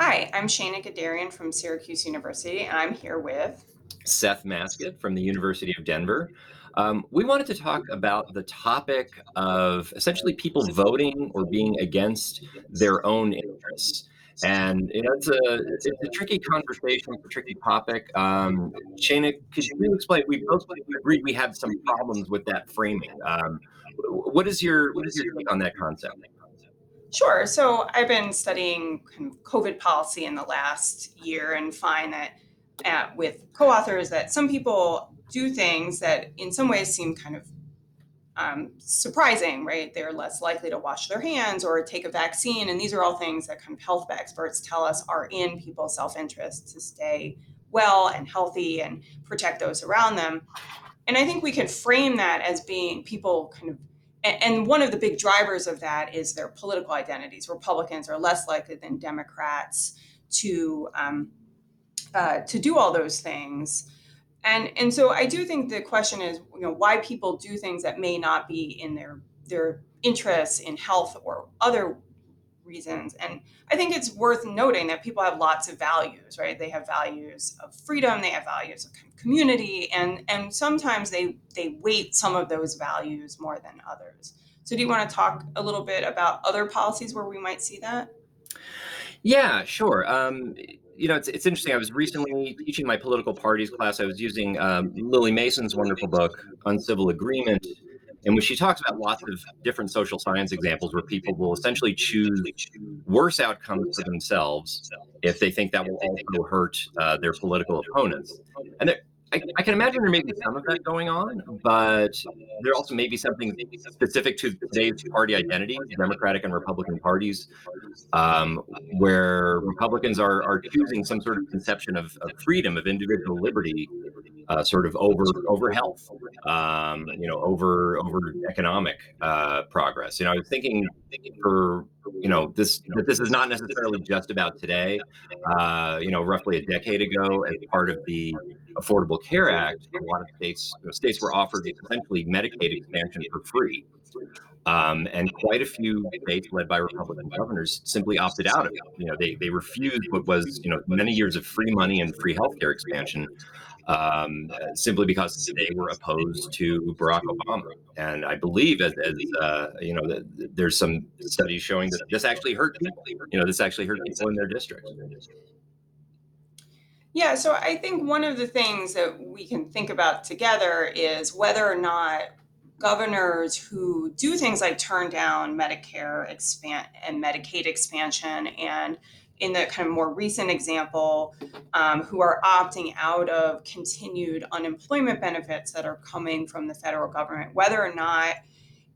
Hi, I'm Shana Gadarian from Syracuse University, and I'm here with Seth Masket from the University of Denver. Um, we wanted to talk about the topic of essentially people voting or being against their own interests. And it's a it's a tricky conversation, it's a tricky topic. Um, Shana, could you explain? We both agreed we had some problems with that framing. Um, what is your what is your take on that concept? Sure. So I've been studying COVID policy in the last year and find that uh, with co-authors that some people do things that in some ways seem kind of um, surprising, right? They're less likely to wash their hands or take a vaccine. And these are all things that kind of health experts tell us are in people's self-interest to stay well and healthy and protect those around them. And I think we can frame that as being people kind of and one of the big drivers of that is their political identities. Republicans are less likely than Democrats to um, uh, to do all those things, and and so I do think the question is, you know, why people do things that may not be in their their interests in health or other reasons. And I think it's worth noting that people have lots of values, right? They have values of freedom, they have values of community, and and sometimes they they weight some of those values more than others. So do you want to talk a little bit about other policies where we might see that? Yeah, sure. Um, you know, it's, it's interesting. I was recently teaching my political parties class. I was using um, Lily Mason's wonderful book, Uncivil Agreement, and when she talks about lots of different social science examples where people will essentially choose worse outcomes for themselves if they think that will also hurt uh, their political opponents. And there, I, I, can imagine there may be some of that going on, but there also may be something specific to today's party identity, Democratic and Republican parties, um, where Republicans are, are choosing some sort of conception of, of freedom, of individual liberty, uh, sort of over over health, um, you know, over over economic uh, progress. You know, I was thinking for you know this that this is not necessarily just about today. Uh, you know, roughly a decade ago, as part of the Affordable Care Act, a lot of states you know, states were offered essentially Medicaid expansion for free. Um, and quite a few states led by Republican governors simply opted out of it. You know, they, they refused what was, you know, many years of free money and free healthcare expansion um, simply because they were opposed to Barack Obama. And I believe, as, as uh, you know, there's some studies showing that this actually hurt people. You know, this actually hurt people in their districts. Yeah, so I think one of the things that we can think about together is whether or not governors who do things like turn down Medicare expand and Medicaid expansion and in the kind of more recent example, um, who are opting out of continued unemployment benefits that are coming from the federal government, whether or not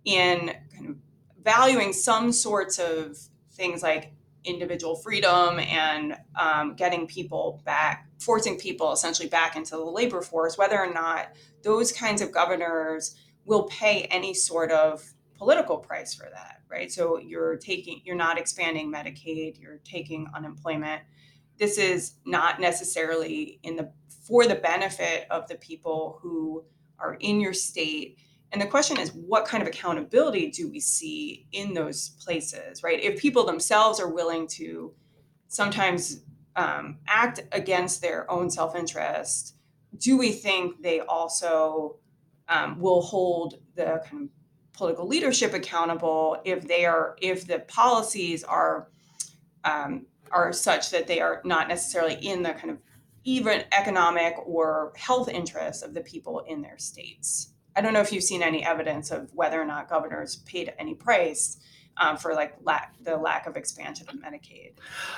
in kind of valuing some sorts of things like individual freedom and um, getting people back, forcing people essentially back into the labor force, whether or not those kinds of governors will pay any sort of political price for that, right? So you're taking, you're not expanding Medicaid, you're taking unemployment. This is not necessarily in the for the benefit of the people who are in your state. And the question is, what kind of accountability do we see in those places, right? If people themselves are willing to sometimes um, act against their own self interest, do we think they also um, will hold the kind of political leadership accountable if they are if the policies are um, are such that they are not necessarily in the kind of even economic or health interests of the people in their states. I don't know if you've seen any evidence of whether or not governors paid any price um, for like lack the lack of expansion of Medicaid.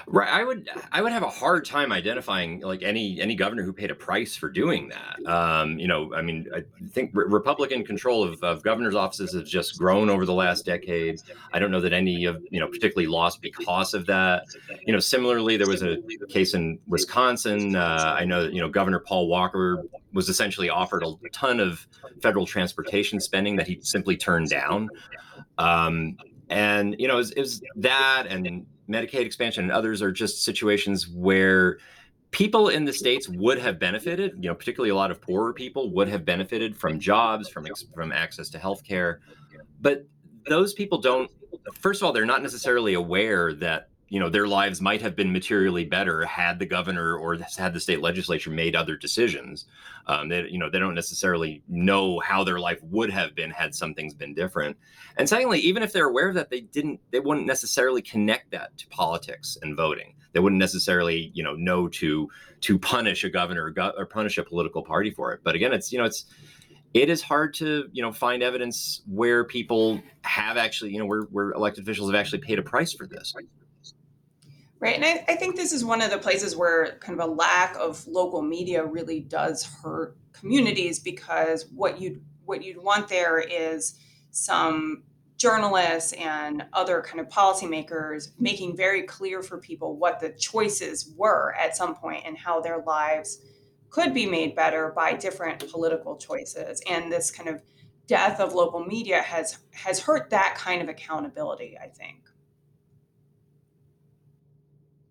Right. I would I would have a hard time identifying like any any governor who paid a price for doing that. Um, you know, I mean, I think re- Republican control of, of governors' offices has just grown over the last decade. I don't know that any of you know particularly lost because of that. You know, similarly, there was a case in Wisconsin. Uh, I know that you know Governor Paul Walker was essentially offered a ton of federal transportation spending that he simply turned down. Um, and you know, it was, it was that and Medicaid expansion and others are just situations where people in the states would have benefited. You know, particularly a lot of poorer people would have benefited from jobs, from from access to health care, but those people don't. First of all, they're not necessarily aware that you know their lives might have been materially better had the governor or had the state legislature made other decisions. Um, they you know they don't necessarily know how their life would have been had some things been different. And secondly even if they're aware of that they didn't they wouldn't necessarily connect that to politics and voting. They wouldn't necessarily you know know to to punish a governor or, go- or punish a political party for it. But again it's you know it's it is hard to you know find evidence where people have actually you know where, where elected officials have actually paid a price for this Right. And I, I think this is one of the places where kind of a lack of local media really does hurt communities because what you'd what you'd want there is some journalists and other kind of policymakers making very clear for people what the choices were at some point and how their lives could be made better by different political choices. And this kind of death of local media has has hurt that kind of accountability, I think.